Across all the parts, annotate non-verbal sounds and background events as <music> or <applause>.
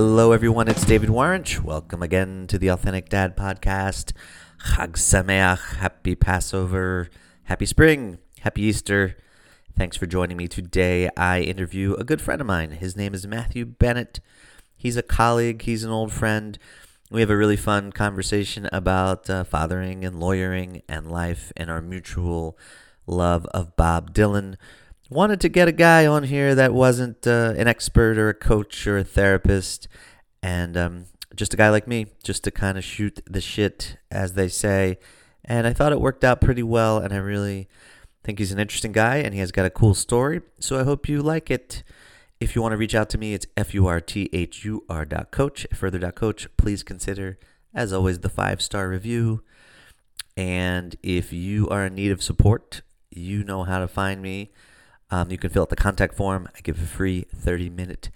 Hello, everyone. It's David Waranch. Welcome again to the Authentic Dad Podcast. Chag Sameach. Happy Passover. Happy Spring. Happy Easter. Thanks for joining me today. I interview a good friend of mine. His name is Matthew Bennett. He's a colleague, he's an old friend. We have a really fun conversation about uh, fathering and lawyering and life and our mutual love of Bob Dylan wanted to get a guy on here that wasn't uh, an expert or a coach or a therapist, and um, just a guy like me, just to kind of shoot the shit, as they say. And I thought it worked out pretty well, and I really think he's an interesting guy, and he has got a cool story. So I hope you like it. If you want to reach out to me, it's f-u-r-t-h-u-r dot coach, furthur dot coach. Please consider, as always, the five-star review. And if you are in need of support, you know how to find me. Um, you can fill out the contact form. I give a free 30 minute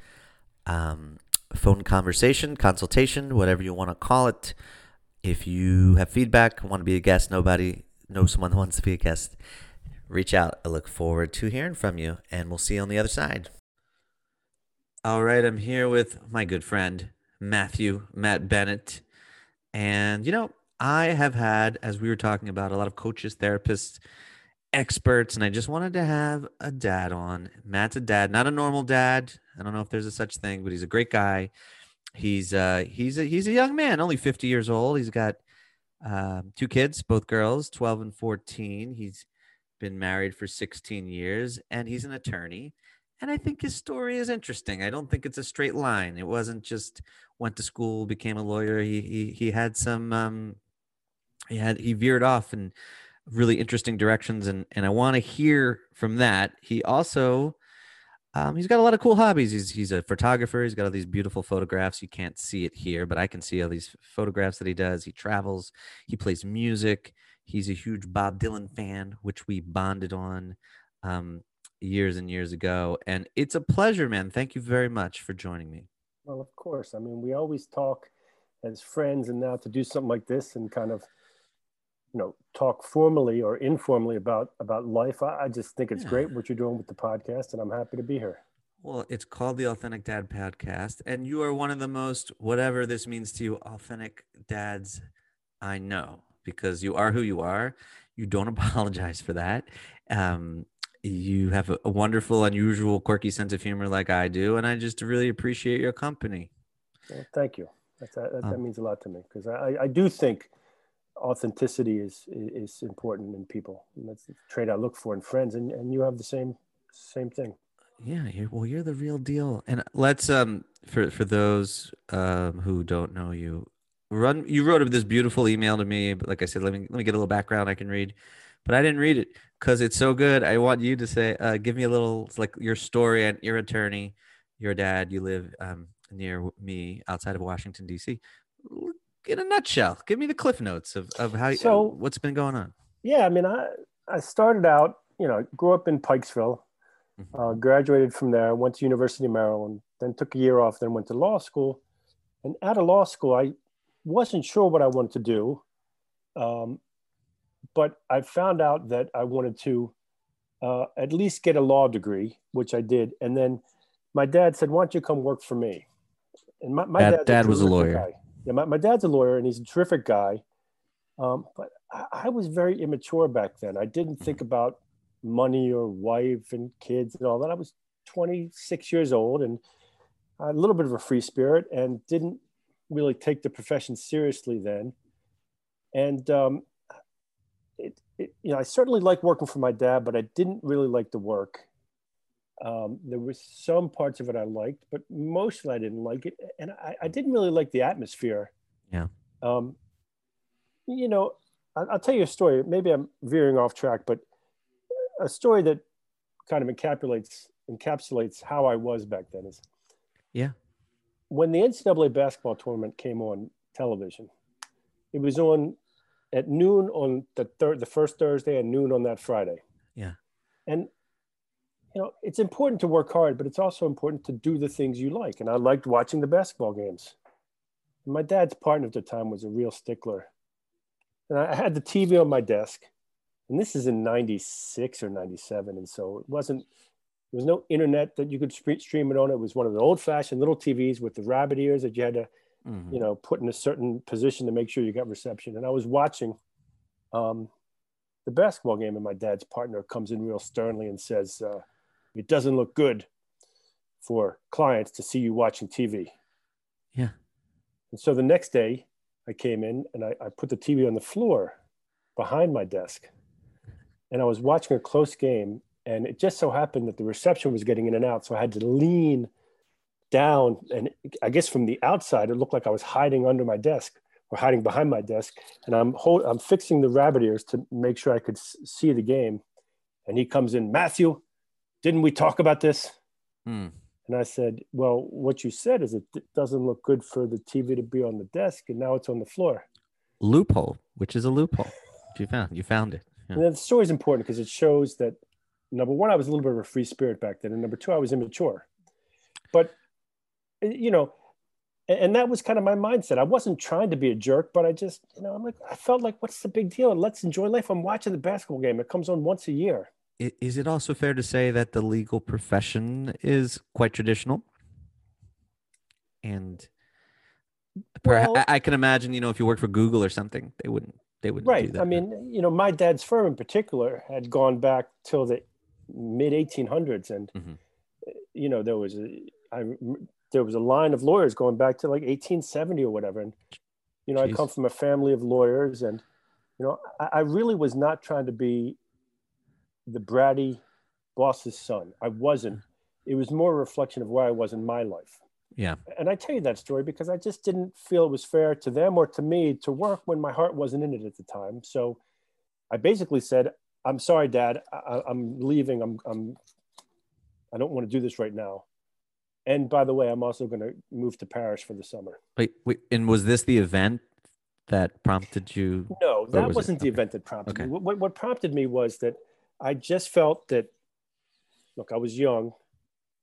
um, phone conversation, consultation, whatever you want to call it. If you have feedback, want to be a guest, nobody knows someone who wants to be a guest, reach out. I look forward to hearing from you, and we'll see you on the other side. All right, I'm here with my good friend, Matthew, Matt Bennett. And, you know, I have had, as we were talking about, a lot of coaches, therapists, experts, and I just wanted to have a dad on. Matt's a dad, not a normal dad. I don't know if there's a such thing, but he's a great guy. He's uh he's a he's a young man, only 50 years old. He's got uh, two kids, both girls, 12 and 14. He's been married for 16 years, and he's an attorney. And I think his story is interesting. I don't think it's a straight line. It wasn't just went to school, became a lawyer. He he he had some um he had he veered off and really interesting directions and and I want to hear from that. He also um, he's got a lot of cool hobbies. He's he's a photographer. He's got all these beautiful photographs. You can't see it here, but I can see all these photographs that he does. He travels. He plays music. He's a huge Bob Dylan fan, which we bonded on um, years and years ago. And it's a pleasure, man. Thank you very much for joining me. Well, of course. I mean, we always talk as friends, and now to do something like this and kind of you know talk formally or informally about about life i, I just think it's yeah. great what you're doing with the podcast and i'm happy to be here. Well it's called the authentic dad podcast and you are one of the most whatever this means to you authentic dads i know because you are who you are. You don't <laughs> apologize for that. Um, you have a, a wonderful unusual quirky sense of humor like i do and i just really appreciate your company. Well, thank you. That, that, that um, means a lot to me because I, I do think authenticity is is important in people. And that's the trait I look for in friends, and, and you have the same same thing. Yeah, you're, well, you're the real deal. And let's um for for those um who don't know you, run. You wrote this beautiful email to me, but like I said, let me let me get a little background I can read, but I didn't read it because it's so good. I want you to say, uh, give me a little like your story and your attorney, your dad. You live um near me outside of Washington D.C in a nutshell, give me the cliff notes of, of how so, what's been going on. Yeah, I mean, I I started out, you know, grew up in Pikesville, mm-hmm. uh, graduated from there, went to University of Maryland, then took a year off, then went to law school, and out of law school, I wasn't sure what I wanted to do, um, but I found out that I wanted to uh, at least get a law degree, which I did, and then my dad said, "Why don't you come work for me?" And my, my dad, dad was a lawyer. Guy yeah, my, my dad's a lawyer and he's a terrific guy. Um, but I, I, was very immature back then. I didn't think about money or wife and kids and all that. I was 26 years old and a little bit of a free spirit and didn't really take the profession seriously then. And um, it, it, you know, I certainly liked working for my dad, but I didn't really like the work. Um, there were some parts of it I liked, but mostly I didn't like it, and I, I didn't really like the atmosphere. Yeah. Um, you know, I, I'll tell you a story. Maybe I'm veering off track, but a story that kind of encapsulates encapsulates how I was back then is. Yeah. When the NCAA basketball tournament came on television, it was on at noon on the third, the first Thursday, and noon on that Friday. Yeah. And you know, it's important to work hard, but it's also important to do the things you like. And I liked watching the basketball games. My dad's partner at the time was a real stickler. And I had the TV on my desk, and this is in 96 or 97. And so it wasn't There was no internet that you could stream it on. It was one of the old-fashioned little TVs with the rabbit ears that you had to, Mhm. you know, put in a certain position to make sure you got reception. And I was watching um, the basketball game, and my dad's partner comes in real sternly and says, uh, "It doesn't look good for clients to see you watching TV." Yeah. And so the next day, I came in and I, I put the TV on the floor behind my desk, and I was watching a close game. And it just so happened that the reception was getting in and out, so I had to lean down. And I guess from the outside, it looked like I was hiding under my desk or hiding behind my desk. And I'm hold, I'm fixing the rabbit ears to make sure I could s- see the game. And he comes in, Matthew, didn't we talk about this? Hmm. And I said, Well, what you said is it doesn't look good for the TV to be on the desk, and now it's on the floor. Loophole, which is a loophole. You found you found it. Yeah. And the story is important because it shows that number one, I was a little bit of a free spirit back then, and number two, I was immature. But uh, you know, and that was kind of my mindset. I wasn't trying to be a jerk, but I just, you know, I'm like, I felt like, what's the big deal? Let's enjoy life. I'm watching the basketball game. It comes on once a year. Is it also fair to say that the legal profession is quite traditional? And Well- I, I can imagine, you know, if you worked for Google or something, they wouldn't. They wouldn't. do Right. that. I mean, you know, my dad's firm in particular had gone back till the mid 1800s, and Mhm. you know, there was a, I, there was a line of lawyers going back to like 1870 or whatever, and you know, I come from a family of lawyers, and you know, I, I really was not trying to be the bratty boss's son. I wasn't. It was more a reflection of where I was in my life. yeah. And I tell you that story because I just didn't feel it was fair to them or to me to work when my heart wasn't in it at the time. So I basically said, "I'm sorry, Dad. I, I'm leaving. I'm, I'm. I don't want to do this right now." And by the way, I'm also going to move to Paris for the summer. Wait, wait. And was this the event that prompted you? No, that was wasn't the Okay. event that prompted Okay. me. What, what prompted me was that I just felt that, look, I was young,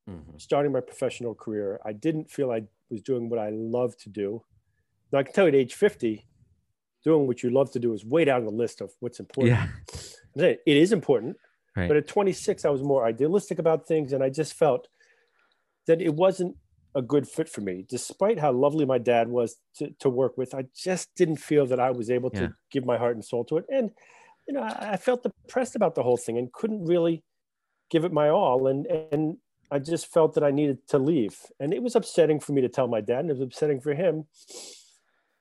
Mhm. starting my professional career. I didn't feel I was doing what I love to do. Now, I can tell you at age 50, doing what you love to do is way down the list of what's important. Yeah. <laughs> It is important. Right. But at 26, I was more idealistic about things. And I just felt that it wasn't a good fit for me. Despite how lovely my dad was to, to work with, I just didn't feel that I was able to give my heart and soul to it. And, you know, I, I felt depressed about the whole thing and couldn't really give it my all. And, and I just felt that I needed to leave. And it was upsetting for me to tell my dad, and it was upsetting for him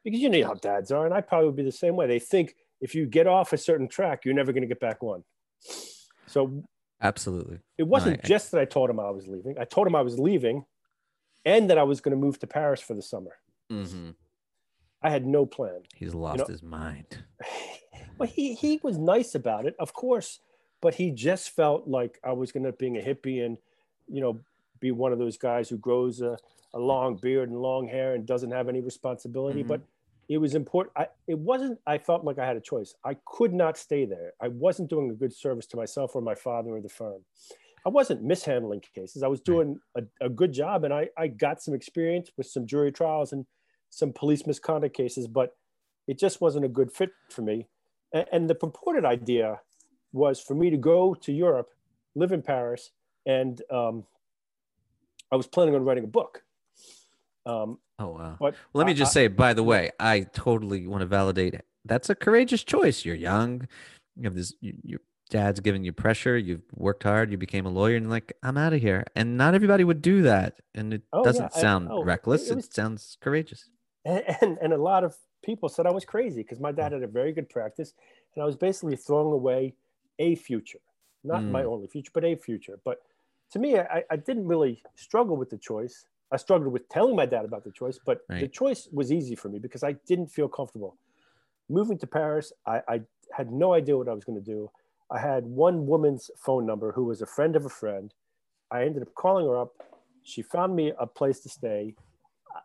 because you know how dads are. And I probably would be the same way. They think if you get off a certain track, you're never going to get back on. So Absolutely. it wasn't I- I- just that I told him I was leaving. I told him I was leaving and that I was going to move to Paris for the summer. hmm I had no plan. He's lost know- his mind. <laughs> Well, he, he was nice about it, of course, but he just felt like I was going to being a hippie and, you know, be one of those guys who grows a, a long beard and long hair and doesn't have any responsibility. Mhm. But it was important. I, it wasn't, I felt like I had a choice. I could not stay there. I wasn't doing a good service to myself or my father or the firm. I wasn't mishandling cases. I was doing a, a good job and I, I got some experience with some jury trials and some police misconduct cases, but it just wasn't a good fit for me. And, and the purported idea was for me to go to Europe, live in Paris, and um, I was planning on writing a book. Um, Oh wow. but Well, let me I- just I- say, by the way, I totally want to validate it. That's a courageous choice. You're young. You have this. You, your dad's giving you pressure. You've worked hard. You became a lawyer, and like, I'm out of here. And not everybody would do that. And it Oh, doesn't I- sound oh, reckless. it It, was- sounds courageous. and, and, and a lot of people said I was crazy because my dad had a very good practice, and I was basically throwing away a future, not my Mm. only future, but a future. But to me, I, I didn't really struggle with the choice. I struggled with telling my dad about the choice, but the choice was easy for me because I didn't feel comfortable. Moving to Paris, I, I had no idea what I was going to do. I had one woman's phone number who was a friend of a friend. I ended up calling her up. She found me a place to stay.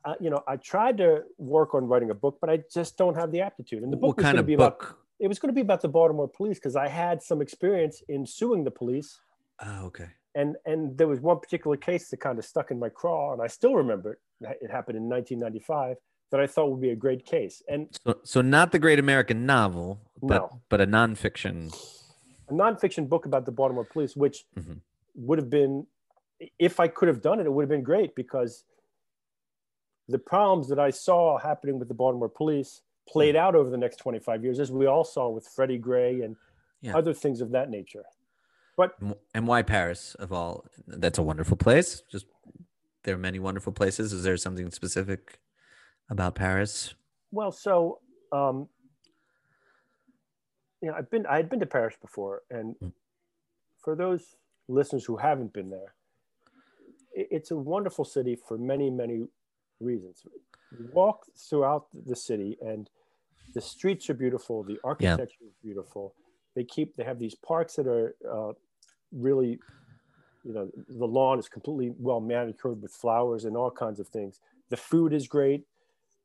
I, you know, I tried to work on writing a book, but I just don't have the aptitude. And the book What was kind going to of be about book? it was going to be about the Baltimore police because I had some experience in suing the police, Oh, okay. and and there was one particular case that kind of stuck in my craw, and I still remember it. It happened in 1995 that I thought would be a great case, and So, so not the great American novel, but No. but a nonfiction. a nonfiction book about the Baltimore police, which Mhm. would have been if I could have done it, it would have been great because the problems that I saw happening with the Baltimore police played out over the next 25 years, as we all saw with Freddie Gray and Yeah. other things of that nature. But And- why Paris of all? That's a wonderful place. Just there are many wonderful places. Is there something specific about Paris? well, so um, you know, I've been I had been to Paris before, and Mm. for those listeners who haven't been there, it, it's a wonderful city for many many reasons. Walk throughout the city, and the streets are beautiful. The architecture is beautiful. They keep they have these parks that are uh, really, you know, the lawn is completely well manicured with flowers and all kinds of things. The food is great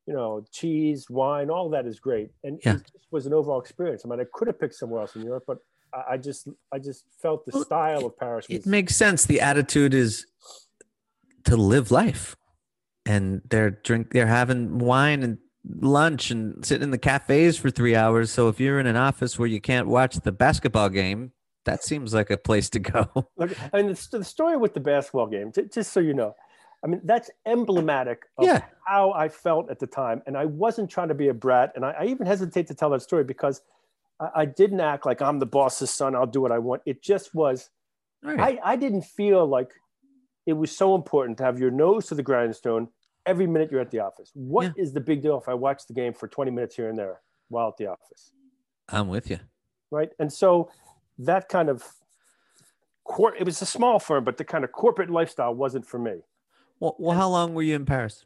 you know, cheese, wine, all that is great. And Yeah. it just was an overall experience. I mean, I could have picked somewhere else in Europe, but I, I just, I just felt the style of Paris was. It makes sense. The attitude is to live life, and they're drink. They're having wine and lunch and sitting in the cafes for three hours. So if you're in an office where you can't watch the basketball game, that seems like a place to go. <laughs> Look, and the, the story with the basketball game, just so you know, I mean, that's emblematic of Yeah. how I felt at the time. And I wasn't trying to be a brat. And I, I even hesitate to tell that story because I, I didn't act like I'm the boss's son. I'll do what I want. It just was, Right. I, I didn't feel like it was so important to have your nose to the grindstone every minute you're at the office. What is Yeah. the big deal if I watch the game for 20 minutes here and there while at the office? I'm with you. Right. And so that kind of cor- it was a small firm, but the kind of corporate lifestyle wasn't for me. Well, well, how long were you in Paris?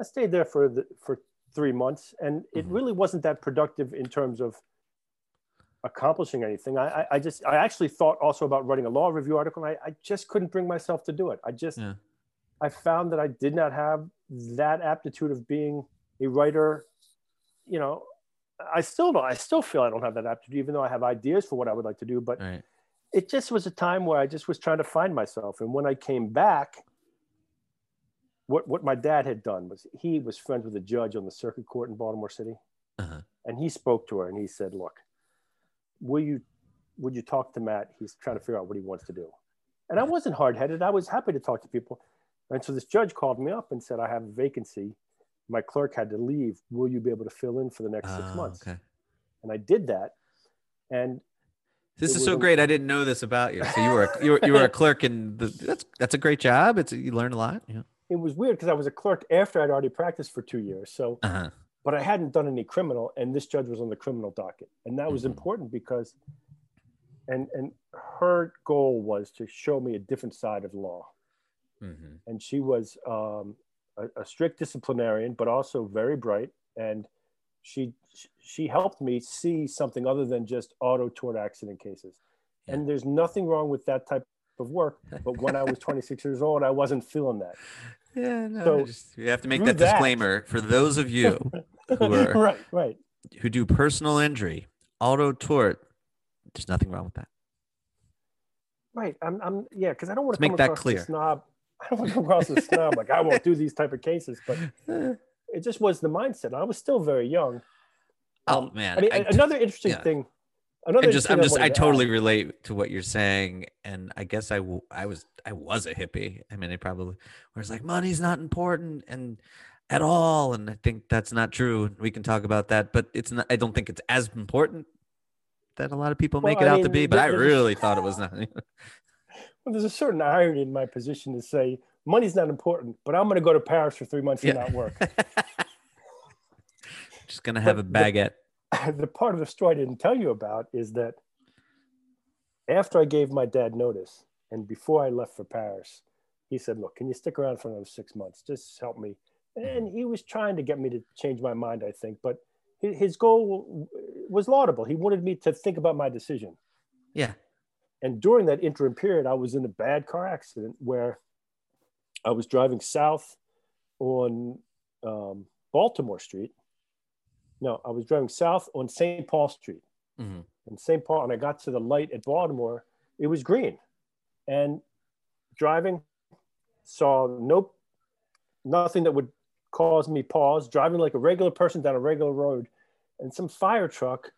I stayed there for the, for three months, and it Mhm. really wasn't that productive in terms of accomplishing anything. I, I, I just I actually thought also about writing a law review article, and I, I just couldn't bring myself to do it. I just Yeah. I found that I did not have that aptitude of being a writer. You know, I still don't. I still feel I don't have that aptitude, even though I have ideas for what I would like to do. But Right. it just was a time where I just was trying to find myself. And when I came back, what what my dad had done was he was friends with a judge on the circuit court in Baltimore City, Uh-huh. and he spoke to her and he said, "Look, will you would you talk to Matt? He's trying to figure out what he wants to do." And I wasn't hard headed. I was happy to talk to people. And so this judge called me up and said, "I have a vacancy. My clerk had to leave. Will you be able to fill in for the next six Ah, months?" Okay. And I did that. And This is so great. I didn't know this about you. So you were a, you were, you were a clerk, and that's that's a great job. It's you learn a lot. Yeah. it was weird because I was a clerk after I'd already practiced for two years. So Uh huh. but I hadn't done any criminal, and this judge was on the criminal docket, and that was Mhm. important because, and and her goal was to show me a different side of law, hmm and she was um, a, a strict disciplinarian, but also very bright, and she she helped me see something other than just auto tort accident cases, and there's nothing wrong with that type of work, but when I was <laughs> 26 years old, I wasn't feeling that. Yeah. No, So, just, you have to make that, that- disclaimer for those of you who <laughs> are right, right. who do personal injury, auto tort. There's nothing wrong with that. Right. I'm, I'm yeah, because I don't want to make that clear. snob. I don't want to come across as a snob. Like I won't do these type of cases, but <laughs> it just was the mindset. I was still very young. Oh Um, man. I mean, I- another interesting yeah. thing. Another and just I'm just I totally add- relate to what you're saying, and I guess I w- I was I was a hippie. I mean, I probably was like money's not important and at all, and I think that's not true. We can talk about that, but it's not. I don't think it's as important that a lot of people make Well, it I out to be. But I there- there's a- really thought it was not. <laughs> Well, there's a certain irony in my position to say money's not important, but I'm going to go to Paris for three months and not work. <laughs> just gonna have a But- but- baguette. <laughs> the part of the story I didn't tell you about is that after I gave my dad notice and before I left for Paris, he said, Look, can you stick around for another six months? Just help me. Hmm. And he was trying to get me to change my mind, I think, but his goal was laudable. He wanted me to think about my decision. Yeah. And during that interim period, I was in a bad car accident where I was driving south on um, Baltimore Street. No, I was driving south on St. Paul Street Mhm. in St. Paul, and I got to the light at Baltimore. It was green, and driving saw no nothing that would cause me pause. Driving like a regular person down a regular road, and some fire truck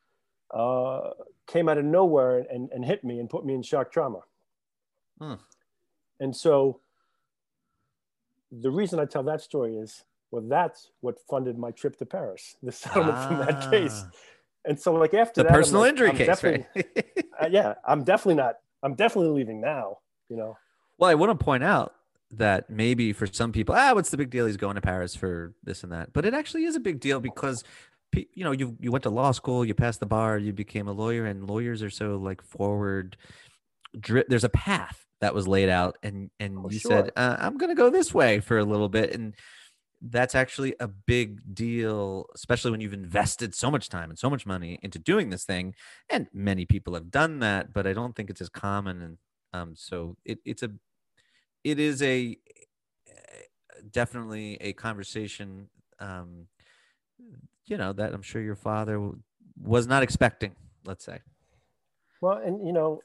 uh, came out of nowhere and, and hit me and put me in shock trauma. Hmm. And so the reason I tell that story is well, that's what funded my trip to Paris, <laughs> the settlement ah. from that case. Ah. And so, like after the that, personal like, injury I'm case, right? uh, yeah, I'm definitely not. I'm definitely leaving now. You know. Well, I want to point out that maybe for some people, ah, what's the big deal? He's going to Paris for this and that. But it actually is a big deal because, you know, you you went to law school, you passed the bar, you became a lawyer, and lawyers are so like forward. There's a path that was laid out, and and oh, you sure. said, uh, I'm going to go this way for a little bit, and that's actually a big deal, especially when you've invested so much time and so much money into doing this thing. And many people have done that, but I don't think it's as common. And um, so it, it's a, it is a definitely a conversation, um, you know, that I'm sure your father was not expecting. Let's say. Well, and you know,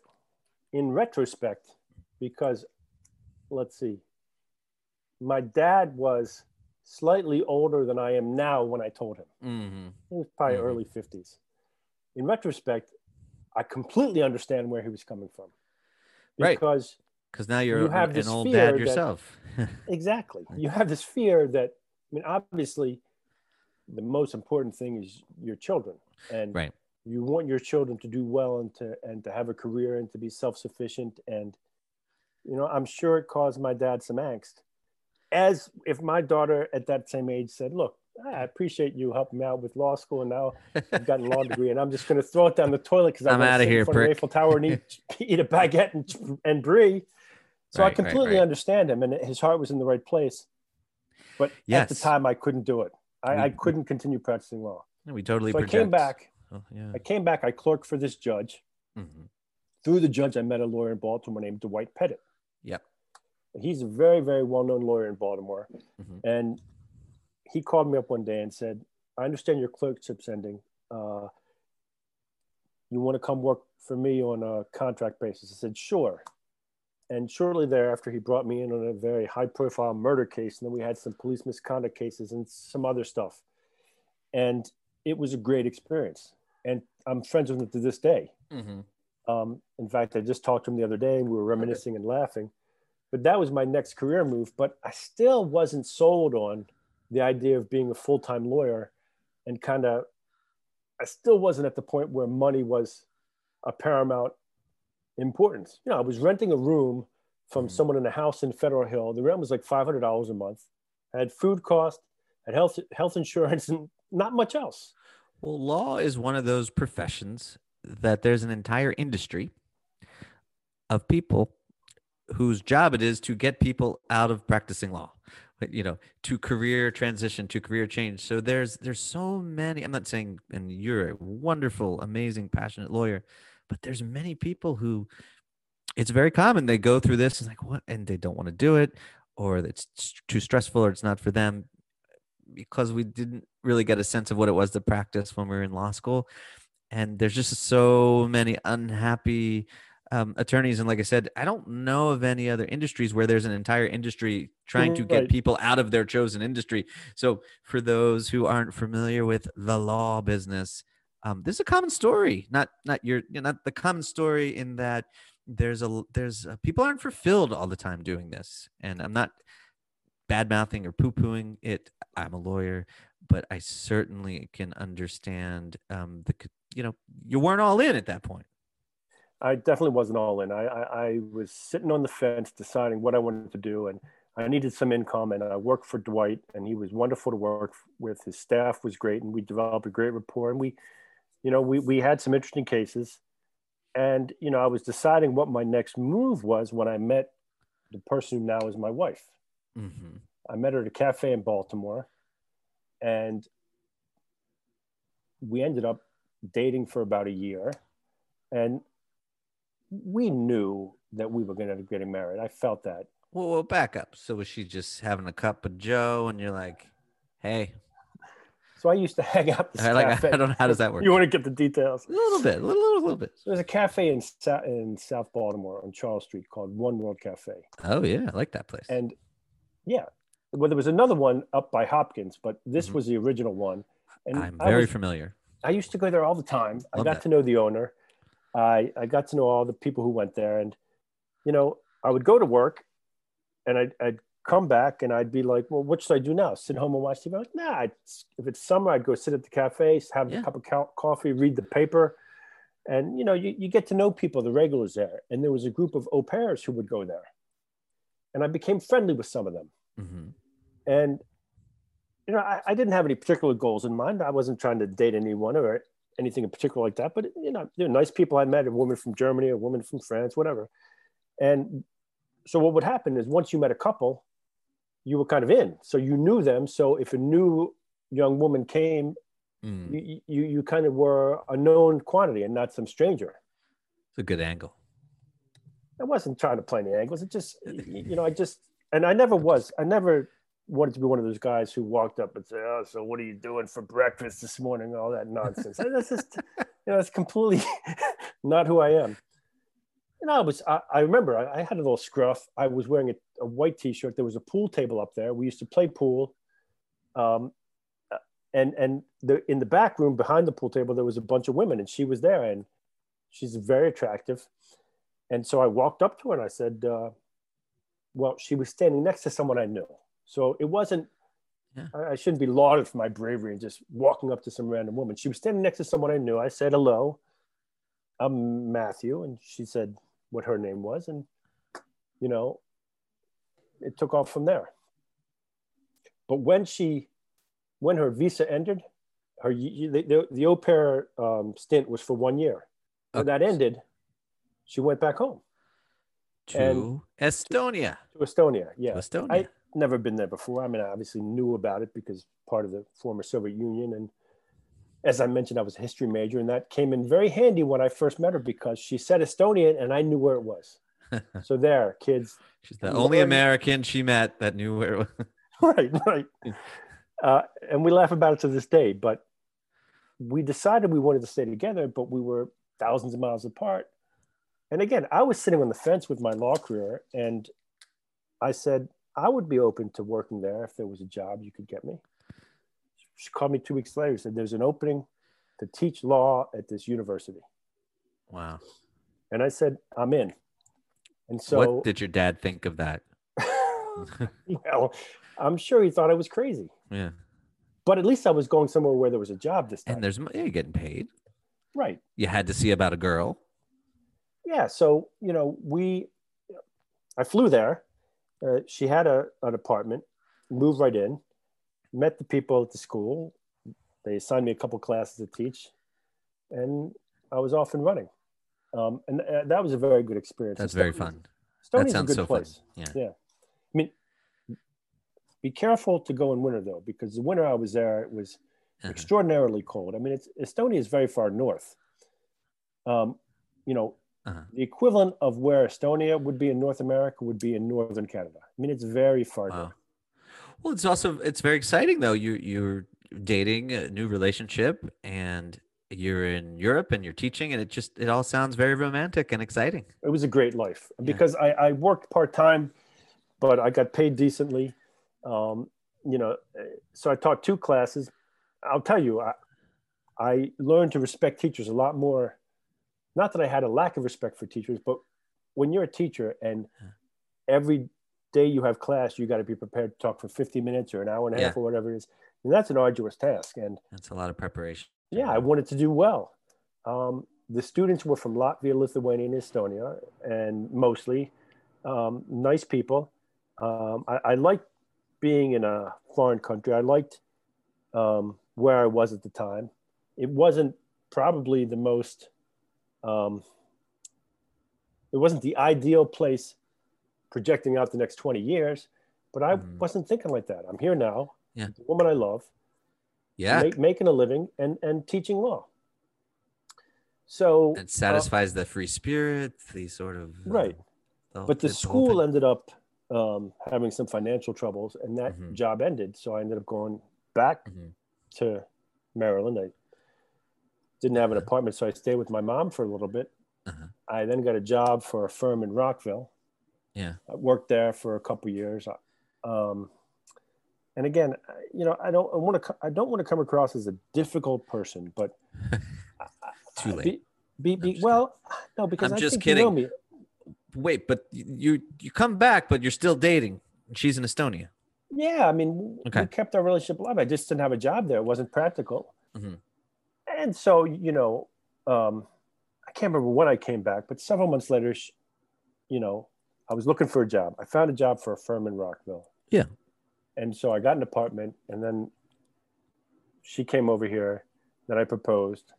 in retrospect, because let's see, my dad was slightly older than I am now when I told him. Mm-hmm. He was probably mm-hmm. early 50s. In retrospect, I completely understand where he was coming from. Because right. Because now you're you have an old dad yourself. That, <laughs> exactly. You have this fear that, I mean, obviously, the most important thing is your children. And right. you want your children to do well and to, and to have a career and to be self sufficient. And, you know, I'm sure it caused my dad some angst as if my daughter at that same age said, "Look, I appreciate you helping me out with law school, and now I've gotten a law <laughs> degree, and I'm just going to throw it down the toilet because I'm, out of here, prick. Eiffel Tower and eat, <laughs> <laughs> eat a baguette and, and brie." So right, I completely right, right. understand him, and his heart was in the right place. But yes. at the time, I couldn't do it. I, we, I couldn't continue practicing law. We totally. So project. I came back. Oh, yeah. I came back. I clerked for this judge. Mm-hmm. Through the judge, I met a lawyer in Baltimore named Dwight Pettit. Yep he's a very, very well known lawyer in Baltimore. Mm-hmm. And he called me up one day and said, I understand your clerkship's ending. Uh, you want to come work for me on a contract basis? I said, sure. And shortly thereafter, he brought me in on a very high profile murder case. And then we had some police misconduct cases and some other stuff. And it was a great experience. And I'm friends with him to this day. Mm-hmm. Um, in fact, I just talked to him the other day and we were reminiscing okay. and laughing but that was my next career move. But I still wasn't sold on the idea of being a full time lawyer and kind of, I still wasn't at the point where money was a paramount importance. You know, I was renting a room from mm-hmm. someone in a house in Federal Hill. The rent was like $500 a month. I had food cost, had health, health insurance, and not much else. Well, law is one of those professions that there's an entire industry of people whose job it is to get people out of practicing law you know to career transition to career change so there's there's so many i'm not saying and you're a wonderful amazing passionate lawyer but there's many people who it's very common they go through this and like what and they don't want to do it or it's too stressful or it's not for them because we didn't really get a sense of what it was to practice when we were in law school and there's just so many unhappy um, attorneys. And like I said, I don't know of any other industries where there's an entire industry trying to get people out of their chosen industry. So for those who aren't familiar with the law business, um, this is a common story. Not not your not the common story in that there's a there's a, people aren't fulfilled all the time doing this. And I'm not bad mouthing or poo pooing it. I'm a lawyer, but I certainly can understand um, the you know you weren't all in at that point. I definitely wasn't all in. I, I, I, was sitting on the fence deciding what I wanted to do, and I needed some income. And I worked for Dwight, and he was wonderful to work with. His staff was great, and we developed a great rapport. And we, you know, we we had some interesting cases. And you know, I was deciding what my next move was when I met the person who now is my wife. Mm-hmm. I met her at a cafe in Baltimore, and we ended up dating for about a year. And we knew that we were going to be getting married. I felt that. Well, well, back up. So was she just having a cup of Joe, and you're like, "Hey." So I used to <laughs> hang out. I, like, I don't know how does that work. You want to get the details? A little bit, a little, little, little bit. There's a cafe in in South Baltimore on Charles Street called One World Cafe. Oh yeah, I like that place. And yeah, well, there was another one up by Hopkins, but this mm-hmm. was the original one. And I'm very was, familiar. I used to go there all the time. Love I got that. to know the owner. I, I got to know all the people who went there. And, you know, I would go to work and I'd, I'd come back and I'd be like, well, what should I do now? Sit home and watch TV? I'm like, nah, if it's summer, I'd go sit at the cafe, have Yeah. a cup of co- coffee, read the paper. And, you know, you, you get to know people, the regulars there. And there was a group of au pairs who would go there. And I became friendly with some of them. Mhm. And, you know, I, I didn't have any particular goals in mind. I wasn't trying to date anyone or anything in particular like that. But, you know, they're nice people I met, a woman from Germany, a woman from France, whatever. And so what would happen is once you met a couple, you were kind of in. So you knew them. So if a new young woman came, Mm. you, you, you kind of were a known quantity and not some stranger. It's a good angle. I wasn't trying to play any angles. It just, you know, I just, and I never <laughs> was, I never wanted to be one of those guys who walked up and said, Oh, so what are you doing for breakfast this morning? All that nonsense. That's just, you know, it's completely <laughs> not who I am. And I was, I, I remember I, I had a little scruff. I was wearing a, a white t shirt. There was a pool table up there. We used to play pool. Um, uh, and and the, in the back room behind the pool table, there was a bunch of women, and she was there, and she's very attractive. And so I walked up to her and I said, uh, well, she was standing next to someone I knew. So it wasn't, Yeah. I, I shouldn't be lauded for my bravery and just walking up to some random woman. She was standing next to someone I knew. I said, hello, I'm Matthew. And she said what her name was. And, you know, it took off from there. But when she, when her visa ended, her the, the, the au pair um, stint was for one year. When that ended, she went back home To and- Estonia. to Estonia. Yeah, To Estonia. I never been there before. I mean, I obviously knew about it because part of the former Soviet Union, and as I mentioned, I was a history major, and that came in very handy when I first met her because she said Estonian, and I knew where it was. <laughs> so there, kids. She's the only American she met that knew where. it was. <laughs> right, right. Uh, and we laugh about it to this day. But we decided we wanted to stay together, but we were thousands of miles apart. And again, I was sitting on the fence with my law career, and I said I would be open to working there if there was a job you could get me. She called me two weeks later. and Said there's an opening to teach law at this university, Wow. and I said I'm in. And so, what did your dad think of that? <laughs> <laughs> well, I'm sure he thought I was crazy. Yeah. but at least I was going somewhere where there was a job this time. And there's mo- yeah, you're getting paid. right. You had to see about a girl. Yeah. So, you know, we, I flew there. Uh, she had a, an apartment, moved right in, met the people at the school. They assigned me a couple classes to teach, and I was off and running. Um, and uh, that was a very good experience. That's very fun. Estonia's that a good so place. fun. Yeah. I mean, be careful to go in winter though, because the winter I was there, it was Uh-huh. extraordinarily cold. I mean, it's, Estonia is very far north. Um, you know, Uh-huh. the equivalent of where Estonia would be in North America would be in northern Canada. I mean, it's very far Wow. north. Well, it's also it's very exciting though. You you're dating a new relationship and you're in Europe and you're teaching and it just it all sounds very romantic and exciting. It was a great life Yeah. because I, I worked part time, but I got paid decently. Um, you know, so I taught two classes. I'll tell you, I, I learned to respect teachers a lot more. Not that I had a lack of respect for teachers, but when you're a teacher and every day you have class, you got to be prepared to talk for 50 minutes or an hour and a half Yeah. or whatever it is. And that's an arduous task. And That's a lot of preparation. yeah, I wanted to do well. Um, the students were from Latvia, Lithuania, and Estonia, and mostly um, nice people. Um, I, I liked being in a foreign country. I liked um, where I was at the time. It wasn't probably the most, um, it wasn't the ideal place projecting out the next 20 years, but I Mhm. wasn't thinking like that. I'm here now. Yeah. The woman I love Yeah. make, making a living and, and teaching law. So, it satisfies the free spirit, the sort of uh, Right. the- but the school ended up um, having some financial troubles, and that Mhm. job ended. So I ended up going back Mhm. to Maryland. I didn't have an Uh-huh. apartment, so I stayed with my mom for a little bit. Uh-huh. I then got a job for a firm in Rockville. Yeah. I worked there for a couple years. Um, and again, you know, I don't I want to I don't want to come across as a difficult person, but <laughs> Too late. Be, be, be well, no, because I'm I just think you know kidding. me. Wait, but you you come back, but you're still dating. She's in Estonia. Yeah, I mean, Okay. we kept our relationship alive. I just didn't have a job there. It wasn't practical. Mhm. And so, you know, um, I can't remember when I came back, but several months later, sh you know, I was looking for a job. I found a job for a firm in Rockville. Yeah. And so I got an apartment, and then she came over here. Then I proposed.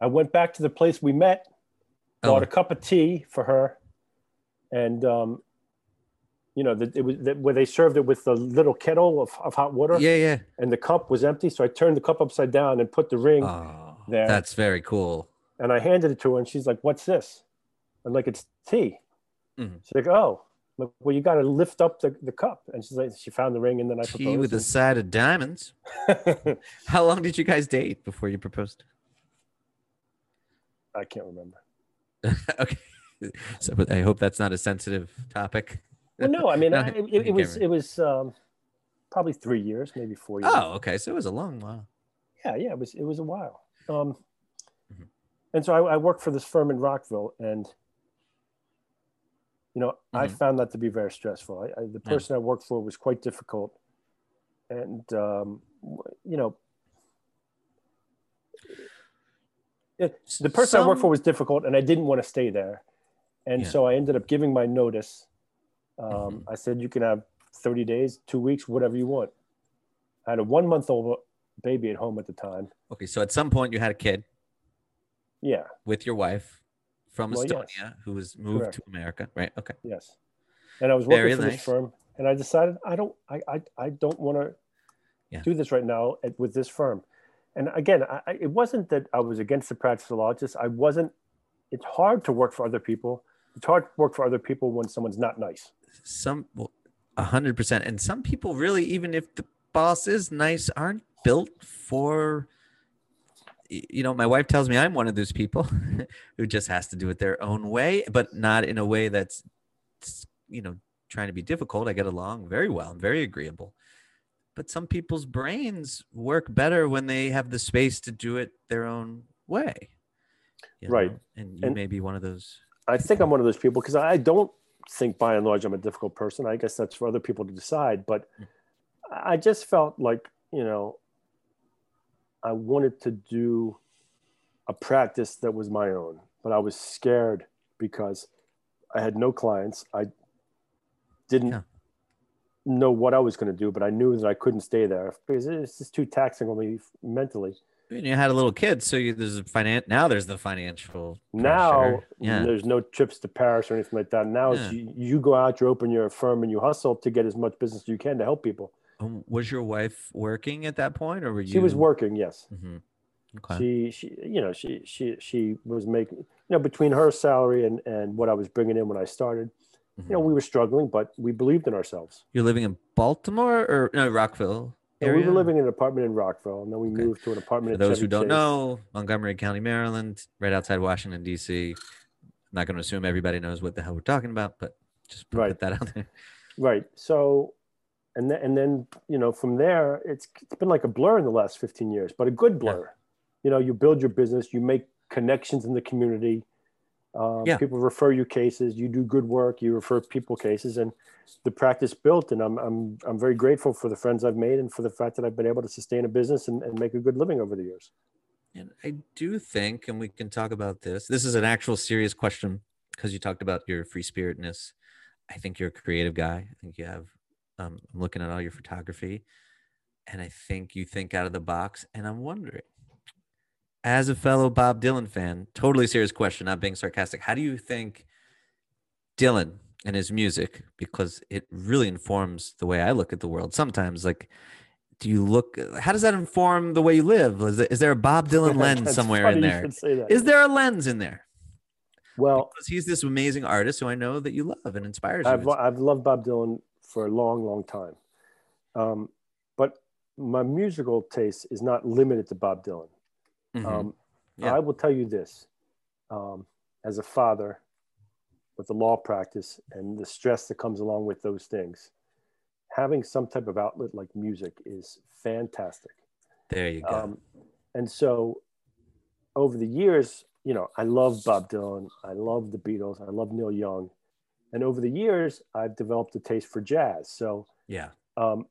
I went back to the place we met, bought Oh, a cup of tea for her, and um, you know, the, it was the, where they served it with the little kettle of, of hot water, yeah, yeah. and the cup was empty. So I turned the cup upside down and put the ring, Oh, there. that's very cool. and I handed it to her, and she's like, "What's this?" I'm like, "It's tea." Mhm. She's like, "Oh." Like, well, you got to lift up the, the cup, and she's like, she found the ring, and then I proposed. Tea with a side of diamonds. <laughs> How long did you guys date before you proposed? I can't remember. <laughs> okay. So but I hope that's not a sensitive topic. Well, no, I mean, <laughs> No, I, it, it was it was um, probably three years, maybe four years. Oh, okay. So it was a long while. yeah, yeah, it was it was a while. Um, Mhm. And so I, I worked for this firm in Rockville, and you know I Mhm. found that to be very stressful. I, I, the Yeah. person I worked for was quite difficult, and um, you know. it- the person I worked for was difficult, and I didn't want to stay there, and Yeah. so I ended up giving my notice. Um, Mhm. I said, "You can have thirty days, two weeks, whatever you want." I had a one-month-old baby at home at the time. Okay, so at some point you had a kid Yeah, with your wife from Well, Estonia yes. who was moved Correct. to America, right? Okay. Yes. And I was Very working for nice. this firm and I decided I don't I I, I don't want to Yeah. do this right now at, with this firm. And again, I, it wasn't that I was against the practice of law, just I wasn't it's hard to work for other people. It's hard to work for other people when someone's not nice. Some a hundred percent. And some people really, even if the boss is nice, aren't built for you know, my wife tells me I'm one of those people <laughs> who just has to do it their own way, but not in a way that's you know trying to be difficult. I get along very well. I'm very agreeable. But some people's brains work better when they have the space to do it their own way. Right. know? And you And- may be one of those. I think I'm one of those people because I don't think by and large I'm a difficult person. I guess that's for other people to decide. But hmm. I just felt like, you know, I wanted to do a practice that was my own, but I was scared because I had no clients. I didn't Yeah. know what I was going to do, but I knew that I couldn't stay there because it's just too taxing on me mentally. And you had a little kid, so you, there's a finan- Now there's the financial. Now yeah, there's no trips to Paris or anything like that. Now it's Yeah. you, you go out, you open your firm, and you hustle to get as much business as you can to help people. Um, was your wife working at that point, or were you? She was working, yes. Mhm. Okay. She, she, you know, she, she, she was making, you know, between her salary and and what I was bringing in when I started, you know, Mhm. we were struggling, but we believed in ourselves. You're living in Baltimore or no Rockville? And we were living in an apartment in Rockville, and then we Okay. moved to an apartment. For in those who don't Chase. know, Montgomery County, Maryland, right outside Washington D.C. I'm not going to assume everybody knows what the hell we're talking about, but just put Right. that out there. Right. So, and then, and then, you know, from there, it's, it's been like a blur in the last 15 years, but a good blur. You know, you build your business, you make connections in the community. Um, Yeah. People refer you cases, you do good work, you refer people cases, and the practice built. And I'm, I'm, I'm very grateful for the friends I've made and for the fact that I've been able to sustain a business and, and make a good living over the years. And I do think, and we can talk about this. This is an actual serious question because you talked about your free spiritness. I think you're a creative guy. I think you have. Um, I'm looking at all your photography, and I think you think out of the box. And I'm wondering, as a fellow Bob Dylan fan, totally serious question, not being sarcastic. How do you think Dylan and his music, because it really informs the way I look at the world. Sometimes, like, do you look? How does that inform the way you live? Is there, is there a Bob <laughs> Dylan lens somewhere in there is there? should say that. Is there a lens in there? well, Because he's this amazing artist who I know that you love and inspires you. I've, I've loved Bob Dylan for a long, long time. Um, but my musical taste is not limited to Bob Dylan. Mhm. Um, Yeah. I will tell you this um, as a father with the law practice and the stress that comes along with those things, having some type of outlet like music is fantastic. there you go. Um, and so over the years, you know, I love Bob Dylan. I love the Beatles. I love Neil Young. And over the years, I've developed a taste for jazz. So Yeah. um,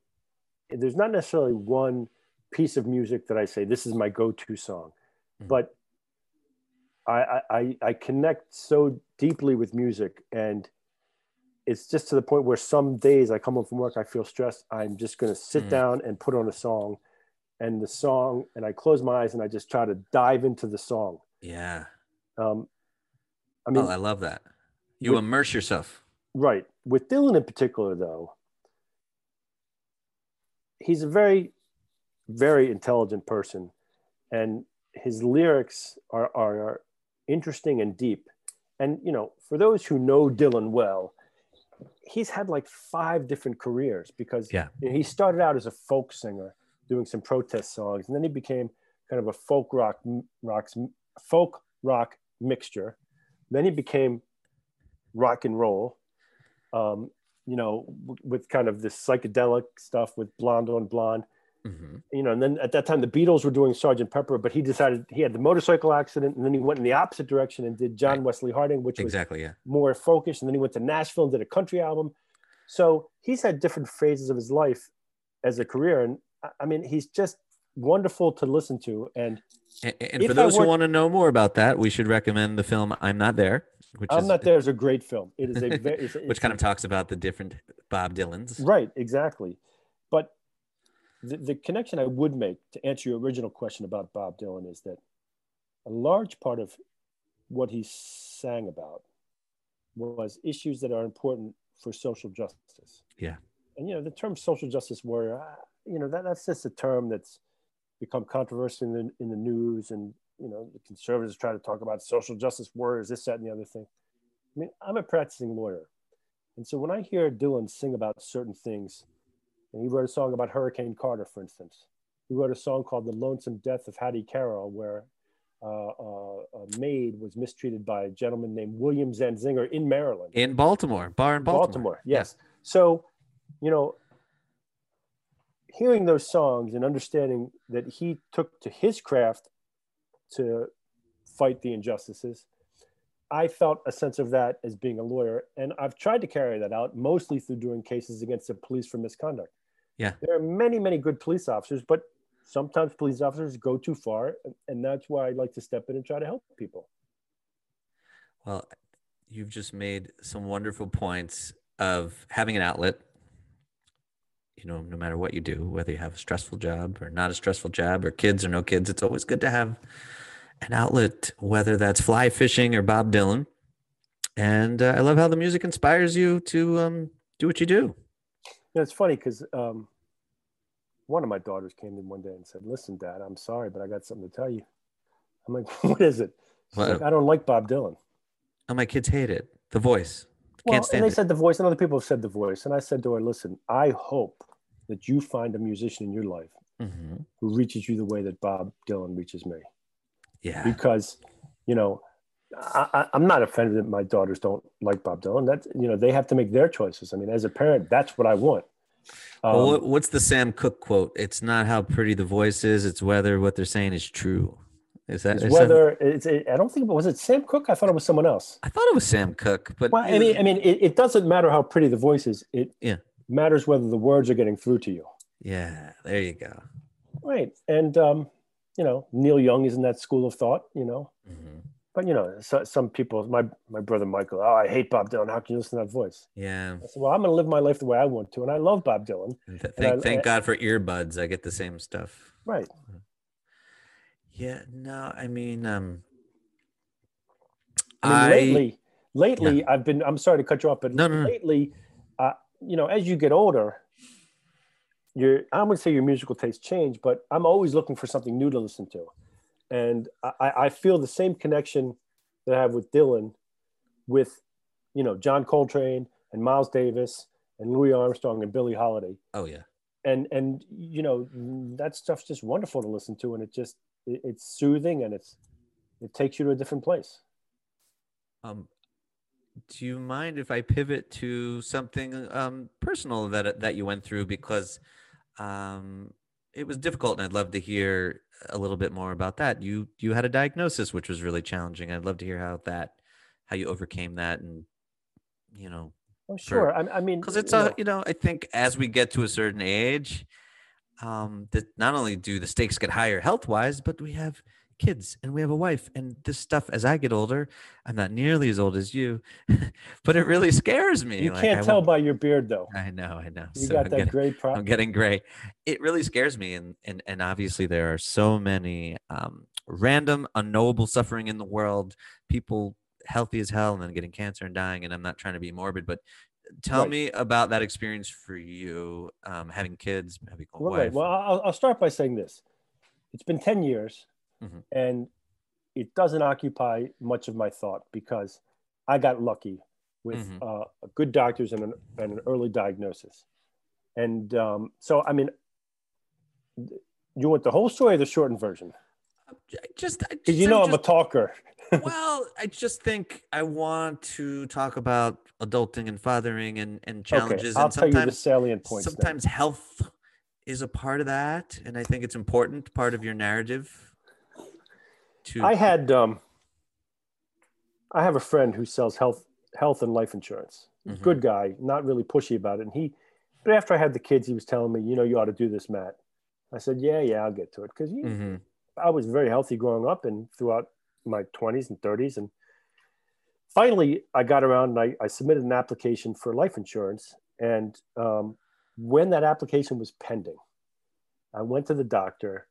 there's not necessarily one piece of music that I say this is my go-to song, Mhm. but I, I I connect so deeply with music, and it's just to the point where some days I come home from work, I feel stressed. I'm just going to sit Mhm. down and put on a song, and the song, and I close my eyes and I just try to dive into the song. Yeah. Um, I mean, oh, I love that. You with- immerse yourself. Right. With Dylan in particular, though, he's a very, very intelligent person. And his lyrics are, are interesting and deep. And, you know, for those who know Dylan well, he's had like five different careers because Yeah. you know, he started out as a folk singer doing some protest songs. And then he became kind of a folk rock, rocks, folk rock mixture. Then he became rock and roll um, you know, w- with kind of this psychedelic stuff with Blonde on Blonde, hmm you know, and then at that time the Beatles were doing Sergeant Pepper, but he decided he had the motorcycle accident, and then he went in the opposite direction and did John Right. Wesley Harding, which was Exactly. Yeah. more focused, and then he went to Nashville and did a country album. So he's had different phases of his life as a career, and I mean, he's just wonderful to listen to, and And, and for those who want to know more about that, we should recommend the film "I'm Not There," which I'm is Not There is a great film. It is a <laughs> very, it's, which it's kind of talks about the different Bob Dylans. Right, exactly. But the, the connection I would make to answer your original question about Bob Dylan is that a large part of what he sang about was issues that are important for social justice. Yeah. And, you know, the term social justice warrior, you know, that, that's just a term that's become controversial in the, in the news. And, you know, the conservatives try to talk about social justice warriors, this, that, and the other thing. I mean, I'm a practicing lawyer. And so when I hear Dylan sing about certain things, and he wrote a song about Hurricane Carter, for instance, he wrote a song called The Lonesome Death of Hattie Carroll, where uh, uh, a maid was mistreated by a gentleman named William Zanzinger in Maryland. In Baltimore, bar in Baltimore. Baltimore, yes. So, you know, hearing those songs and understanding that he took to his craft to fight the injustices, I felt a sense of that as being a lawyer. And I've tried to carry that out mostly through doing cases against the police for misconduct. Yeah. There are many, many good police officers, but sometimes police officers go too far. and- that's why I like to step in and try to help people. Well, you've just made some wonderful points of having an outlet. You know, no matter what you do, whether you have a stressful job or not a stressful job, or kids or no kids, it's always good to have an outlet, whether that's fly fishing or Bob Dylan. And uh, I love how the music inspires you to um, do what you do. You know, it's funny because um, one of my daughters came in one day and said, "Listen, Dad, I'm sorry, but I got something to tell you." I'm like, <laughs> "What is it?" Like, "I don't like Bob Dylan." Oh, my kids hate it. The voice. Well, Can't and stand they it. said the voice, and other people have said the voice, and I said to her, "Listen, I hope that you find a musician in your life hmm who reaches you the way that Bob Dylan reaches me, Yeah. because, you know." I, I, I'm not offended that my daughters don't like Bob Dylan. That's you know they have to make their choices. I mean, as a parent, that's what I want. well, Um, what, what's the Sam Cooke quote? It's not how pretty the voice is; it's whether what they're saying is true. Is that? that- whether it's, I don't think it was it Sam Cooke. I thought it was someone else. I thought it was Sam Cooke, but Well, I mean, I mean, it, it doesn't matter how pretty the voice is. It Yeah. Matters whether the words are getting through to you, yeah, there you go. right? And um, you know, Neil Young is in that school of thought. You know, Mhm. but you know, so, some people, my my brother Michael, oh, I hate Bob Dylan. How can you listen to that voice? Yeah, I said, well, I'm going to live my life the way I want to, and I love Bob Dylan. and th- And I- thank thank I- God for earbuds. I get the same stuff. Right. Yeah, no, I mean, um, I mean, I lately, lately, I've been. I'm sorry to cut you off, but No, no, no. lately, uh, you know, as you get older, your I would say your musical tastes change, but I'm always looking for something new to listen to, and I, I feel the same connection that I have with Dylan, with, you know, John Coltrane and Miles Davis and Louis Armstrong and Billie Holiday, oh yeah, and and you know that stuff's just wonderful to listen to, and it just it, it's soothing and it's it takes you to a different place. um, do you mind if I pivot to something um personal that that you went through because um it was difficult, and I'd love to hear a little bit more about that. You you had a diagnosis which was really challenging. I'd love to hear how that how you overcame that, and you know, Oh, sure. I, I mean, because it's you a know, you know I think as we get to a certain age, um, that not only do the stakes get higher health wise, but we have kids and we have a wife and this stuff as I get older, I'm not nearly as old as you, <laughs> but it really scares me. you Like, can't I tell by your beard, though. I know, I know. You So got I'm that getting- great pro- I'm getting gray. It really scares me, and and and obviously there are so many um, random, unknowable suffering in the world. People healthy as hell and then getting cancer and dying. And I'm not trying to be morbid, but tell Right. me about that experience for you, um, having kids, having a Well, wife. well I'll, I'll start by saying this. It's been 10 years Mhm. and it doesn't occupy much of my thought because I got lucky with Mhm. uh, good doctors and an, and an early diagnosis. And um, so, I mean, you want the whole story or the shortened version? I just, Because you know I'm I'm a talker. <laughs> well, I just think I want to talk about adulting and fathering and, and Okay, challenges. I'll and tell you the salient points. sometimes health is a part of that. And I think it's important part of your narrative to, I had um, I have a friend who sells health health and life insurance. Mhm. Good guy, not really pushy about it. And he, but after I had the kids, he was telling me, you know, you ought to do this, Matt. I said, yeah, yeah, I'll get to it because Mhm. I was very healthy growing up and throughout my 20s and 30s. And finally, I got around and I, I submitted an application for life insurance. And um, when that application was pending, I went to the doctor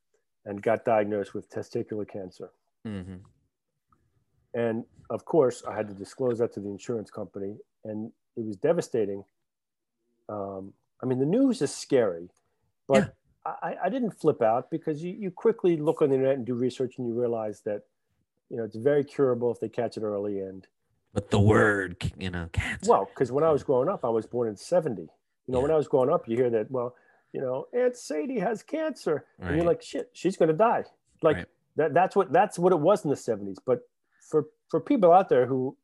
and got diagnosed with testicular cancer. Mhm. And of course, I had to disclose that to the insurance company, and it was devastating. Um, I mean, the news is scary, but I, I didn't flip out because you, you quickly look on the internet and do research, and you realize that you know it's very curable if they catch it early. And but the word, you know, cancer. well, because when I was growing up, I was born in '70. You know, when I was growing up, you hear that, well, you know, Aunt Sadie has cancer, and you're like, shit, she's going to die. Like Right. That, that's what that's what it was in the 70s. But for for people out there who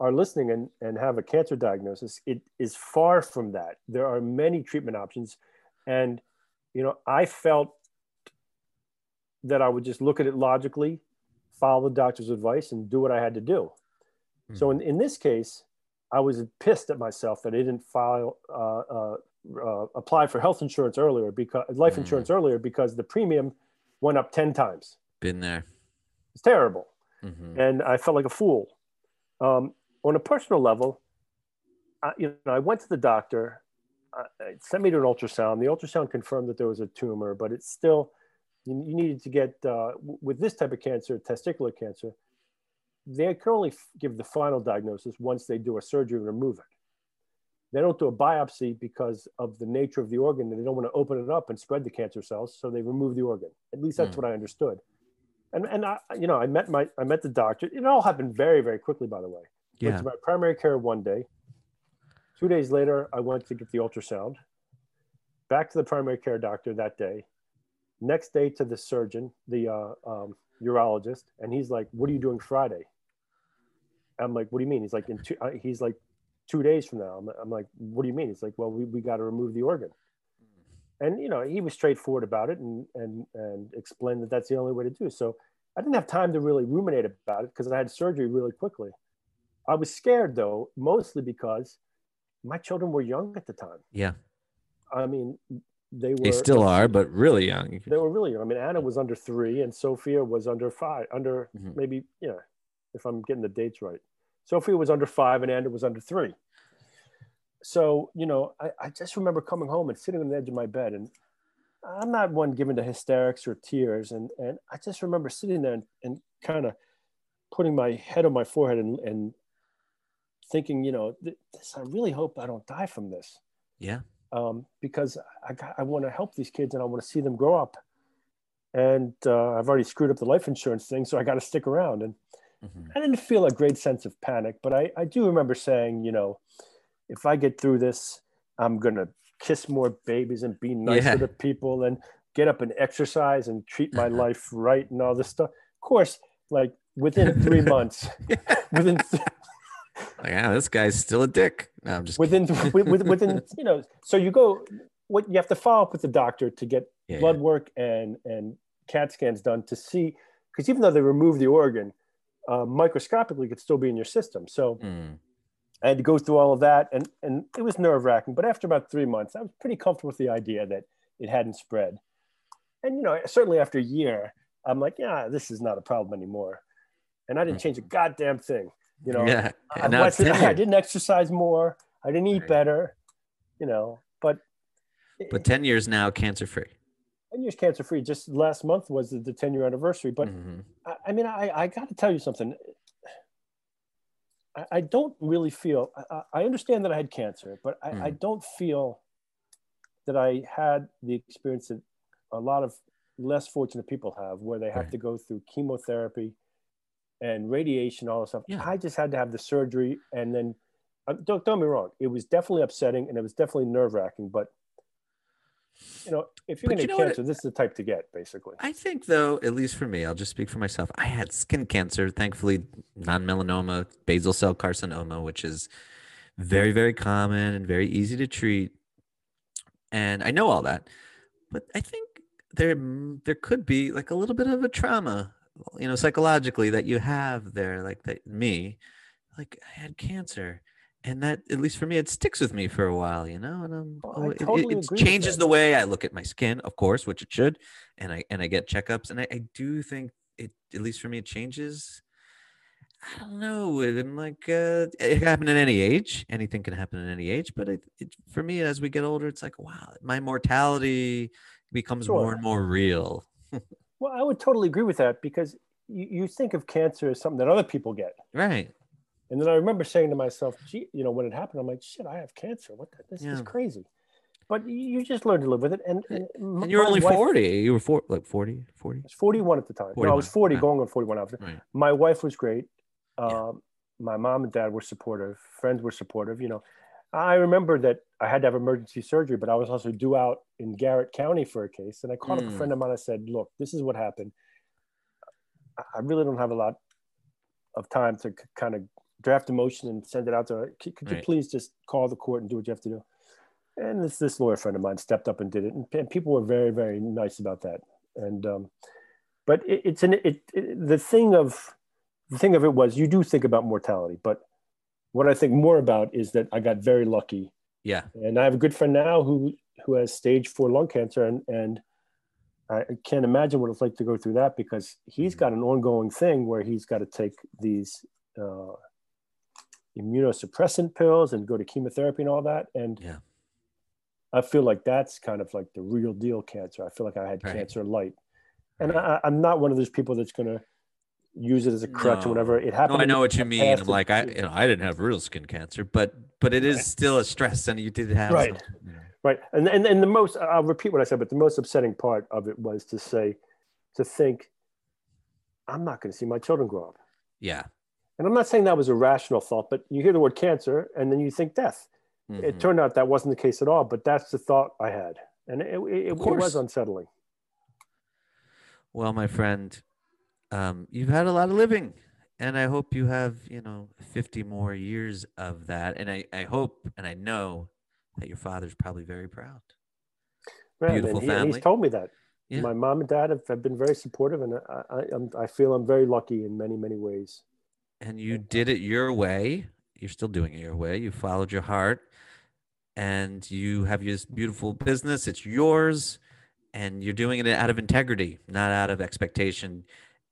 are listening and, and have a cancer diagnosis, it is far from that. There are many treatment options. And, you know, I felt that I would just look at it logically, follow the doctor's advice, and do what I had to do. So in, in this case, I was pissed at myself that I didn't file uh, uh, uh, apply for health insurance earlier because life Mm. insurance earlier because the premium went up 10 times. Been there. It's terrible. Mhm. And I felt like a fool. Um, on a personal level, I, you know, I went to the doctor, uh, it sent me to an ultrasound. The ultrasound confirmed that there was a tumor, but it's still, you, you needed to get, uh, w- with this type of cancer, testicular cancer, they can only f- give the final diagnosis once they do a surgery and remove it. They don't do a biopsy because of the nature of the organ, and they don't want to open it up and spread the cancer cells, so they remove the organ. At least that's Hmm. what I understood. And and I, you know, I met my I met the doctor. It all happened very very quickly, by the way. Went Yeah. to my primary care one day. Two days later, I went to get the ultrasound. Back to the primary care doctor that day. Next day to the surgeon, the uh, um, urologist, and he's like, "What are you doing Friday?" I'm like, "What do you mean?" He's like, "In two, uh, he's like, two days from now." I'm, I'm like, "What do you mean?" It's like, "Well, we, we got to remove the organ." And you know, he was straightforward about it and and and explained that that's the only way to do. it. So I didn't have time to really ruminate about it because I had surgery really quickly. I was scared though, mostly because my children were young at the time. Yeah. I mean, they were They still are, but <laughs> really young. they were really young. I mean, Anna was under three and Sophia was under five, under Mhm. maybe, you know, if I'm getting the dates right. Sophia was under five and Anna was under three. So, you know, I, I just remember coming home and sitting on the edge of my bed and I'm not one given to hysterics or tears. And, and I just remember sitting there and, and kind of putting my head on my forehead and, and thinking, you know, this, I really hope I don't die from this Yeah. um, because I, got- I want to help these kids and I want to see them grow up. And uh, I've already screwed up the life insurance thing, so I got to stick around. And Mhm. I didn't feel a great sense of panic, but I, I do remember saying, you know, if I get through this, I'm going to kiss more babies and be nicer Yeah. to people and get up and exercise and treat my life right and all this stuff. Of course, like within three <laughs> months, <laughs> within th- Like, ah, this guy's still a dick. No, I'm just within with, with- within <laughs> you know so you go what you have to follow up with the doctor to get Yeah, blood work and and CAT scans done to see because even though they remove the organ, uh, microscopically could still be in your system. So. Mm. I had to go through all of that, and and it was nerve wracking. But after about three months, I was pretty comfortable with the idea that it hadn't spread. And you know, certainly after a year, I'm like, yeah, this is not a problem anymore. And I didn't change a goddamn thing. You know, yeah. I, And now it's wasn't- I didn't exercise more. I didn't eat better. You know, but But 10 years now, cancer free. 10 years cancer free. Just last month was the 10 year anniversary. But Mhm. I, I mean, I, I got to tell you something. I, I don't really feel, I, I I understand that I had cancer, but I, I Mm. don't feel that I had the experience that a lot of less fortunate people have, where they have Right. to go through chemotherapy and radiation, all this stuff. Yeah. I just had to have the surgery. And then, uh, don't, don't me wrong, it was definitely upsetting and it was definitely nerve wracking. But, you know, if you're going to you know what cancer, this is the type to get, basically. I think, though, at least for me, I'll just speak for myself. I had skin cancer, thankfully, non melanoma, basal cell carcinoma, which is very, very common and very easy to treat. And I know all that. But I think there, there could be like a little bit of a trauma, you know, psychologically that you have there, like that me, like I had cancer. And that, at least for me, it sticks with me for a while, you know. And I'm, Well, oh, it, it- totally it with changes the way I look at my skin, of course, which it should and I and I get checkups, and I, I do think it at least for me it changes. I don't know. I'm like uh, it can happen at any age. Anything can happen at any age, but it, it for me as we get older, it's like wow, my mortality becomes more and more real. <laughs> Well, I would totally agree with that because you, you think of cancer as something that other people get. Right. And then I remember saying to myself, gee, you know, when it happened, I'm like, shit, I have cancer. What the, this is crazy. But you- just learn to live with it. And, and, And you're only wife- 40. You were four, like 40, 40. I was 41 at the time. No, I was 40 yeah. going on 41 after. Right. My wife was great. Yeah. Um, My mom and dad were supportive. Friends were supportive. You know, I remember that I had to have emergency surgery, but I was also due out in Garrett County for a case. And I called up Mm. a friend of mine. I said, look, this is what happened. I really don't have a lot of time to kind of draft a motion and send it out to. Could, could you Right. please just call the court and do what you have to do? And this this lawyer friend of mine stepped up and did it, and, and people were very very nice about that. And um, but it, it's an it, it the thing of the thing of it was you do think about mortality, but what I think more about is that I got very lucky, Yeah. and I have a good friend now who who has stage four lung cancer, and and I can't imagine what it's like to go through that because he's got an ongoing thing where he's got to take these uh, immunosuppressant pills and go to chemotherapy and all that, and Yeah. I feel like that's kind of like the real deal cancer. I feel like I had Right. cancer light, and I, I'm not one of those people that's going to use it as a crutch or whatever. It happened. No, I know what you mean. I'm like, I, you know, I didn't have real skin cancer, but but it is Right. still a stress, and you did have Right. some, you know. Right. And, and and the most I'll repeat what I said, but the most upsetting part of it was to say, to think, I'm not going to see my children grow up. Yeah. And I'm not saying that was a rational thought, but you hear the word cancer and then you think death. It Mhm. turned out that wasn't the case at all, but that's the thought I had, and it, it, it, it was unsettling. Well, my friend, um, you've had a lot of living, and I hope you have, you know, 50 more years of that. And I, I hope and I know that your father's probably very proud. Right. Beautiful and, he, family. he's told me that. Yeah. My mom and dad have, have been very supportive, and I, I, I feel I'm very lucky in many, many ways. And you did it your way. You're still doing it your way. You followed your heart, and you have this beautiful business. It's yours, and you're doing it out of integrity, not out of expectation.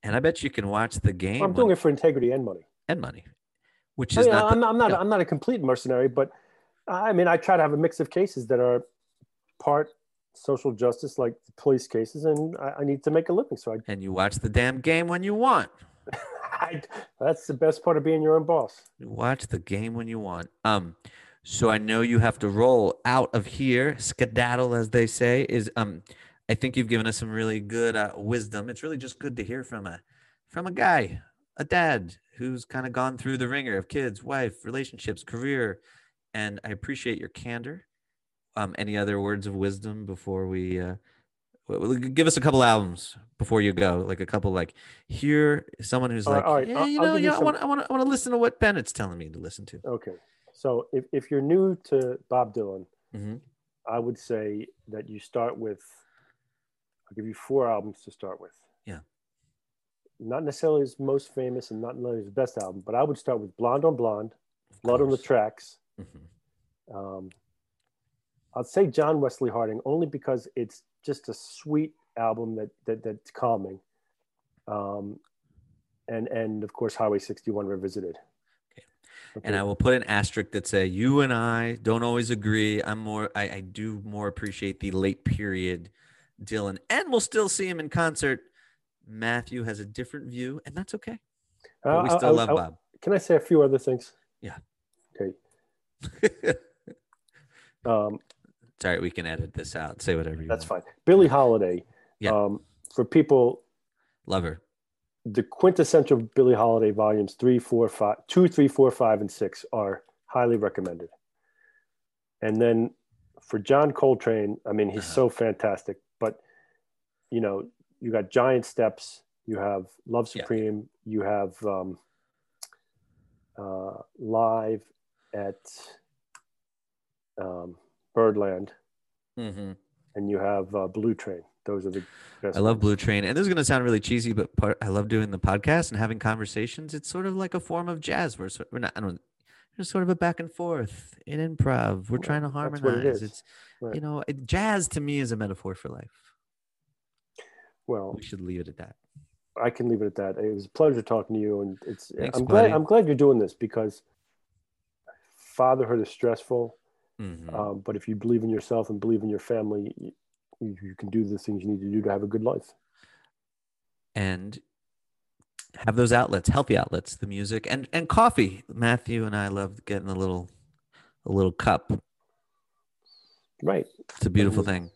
And I bet you can watch the game I'm doing it for integrity and money. and money, which I is mean, not. I'm, the- not, I'm not. yeah. I'm not a complete mercenary, but I mean, I try to have a mix of cases that are part social justice, like the police cases, and I, I need to make a living. So I, and you watch the damn game when you want. <laughs> <laughs> I, that's the best part of being your own boss. Watch the game when you want. Um, so I know you have to roll out of here, skedaddle, as they say. Is um, I think you've given us some really good uh, wisdom. It's really just good to hear from a from a guy, a dad who's kind of gone through the ringer of kids, wife, relationships, career, and I appreciate your candor. Um, any other words of wisdom before we uh, give us a couple albums before you go, like a couple like here someone who's All like, right, yeah, I'll- you know, you know, I some- want, I want, I want to listen to what Bennett's telling me to listen to. Okay. So if, if you're new to Bob Dylan, Mhm. I would say that you start with I'll give you four albums to start with. Yeah. Not necessarily his most famous and not necessarily his best album, but I would start with Blonde on Blonde, Blood on the. Tracks. Mhm. Um, I'd say John Wesley Harding only because it's just a sweet album that, that that's calming. Um, and and of course Highway 61 Revisited. Okay. And I will put an asterisk that say you and I don't always agree. I'm more I, I do more appreciate the late period Dylan, and we'll still see him in concert. Matthew has a different view, and that's okay. But we Uh, still I- love I- Bob. Can I say a few other things? Yeah. Okay. <laughs> Um, right. We can edit this out. Say whatever you that's want. fine. Billie Holiday. Yeah. Um, for people, Love her. the quintessential Billie Holiday volumes three, four, five, two, three, four, five, and six are highly recommended. And then for John Coltrane, I mean, he's Uh-huh. so fantastic. But you know, you got Giant Steps, you have Love Yeah. Supreme, you have um, uh, Live at um, Birdland, hmm and you have uh, Blue Train. Those are the best. I love ones. Blue Train, and this is going to sound really cheesy, but part, I love doing the podcast and having conversations. It's sort of like a form of jazz. We're, sort, we're not. I don't. It's sort of a back and forth in improv. We're Well, trying to that's what it harmonize. It's Right. you know, it, jazz to me is a metaphor for life. Well, We should leave it at that. I can leave it at that. It was a pleasure talking to you, and it's. Thanks, I'm glad. I'm glad you're doing this because fatherhood is stressful. Mhm. Um, but if you believe in yourself and believe in your family, you, you can do the things you need to do to have a good life. and have those outlets, healthy outlets, the music and and coffee. Matthew and I love getting a little a little cup. Right. It's a beautiful Mhm. thing.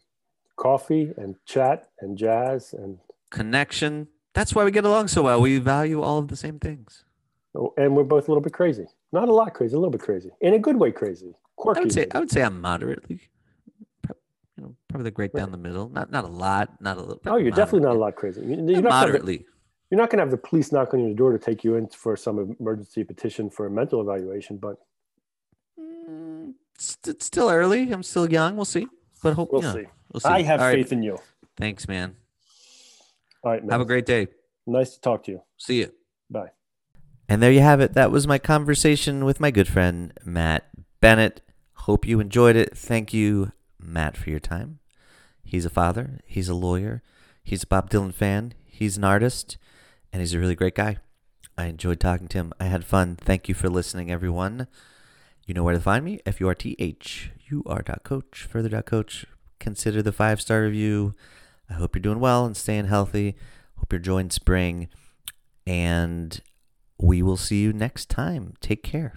Coffee and chat and jazz and Connection. That's why we get along so well. We value all of the same things. oh, and we're both a little bit crazy. Not a lot crazy, a little bit crazy in a good way. Crazy, quirky. I would say maybe. I would say I'm moderately, you know, probably the great down the middle. Not not a lot, not a little. oh, you're definitely not a lot crazy. You- You're not, gonna have the, moderately. you're not going to have the police knock on your door to take you in for some emergency petition for a mental evaluation, but Mm, it's, it's still early. I'm still young. We'll see. But hope we'll you know, see. We'll see. I have All right. faith in you. Thanks, man. All right, man. Have a great day. Nice to talk to you. See you. Bye. And there you have it. That was my conversation with my good friend, Matt Bennett. Hope you enjoyed it. Thank you, Matt, for your time. He's a father, he's a lawyer, he's a Bob Dylan fan, he's an artist, and he's a really great guy. I enjoyed talking to him. I had fun. Thank you for listening, everyone. You know where to find me. F U R T H U R dot coach, furthur dot coach. Consider the five star review. I hope you're doing well and staying healthy. Hope you're enjoying spring. And we will see you next time. Take care.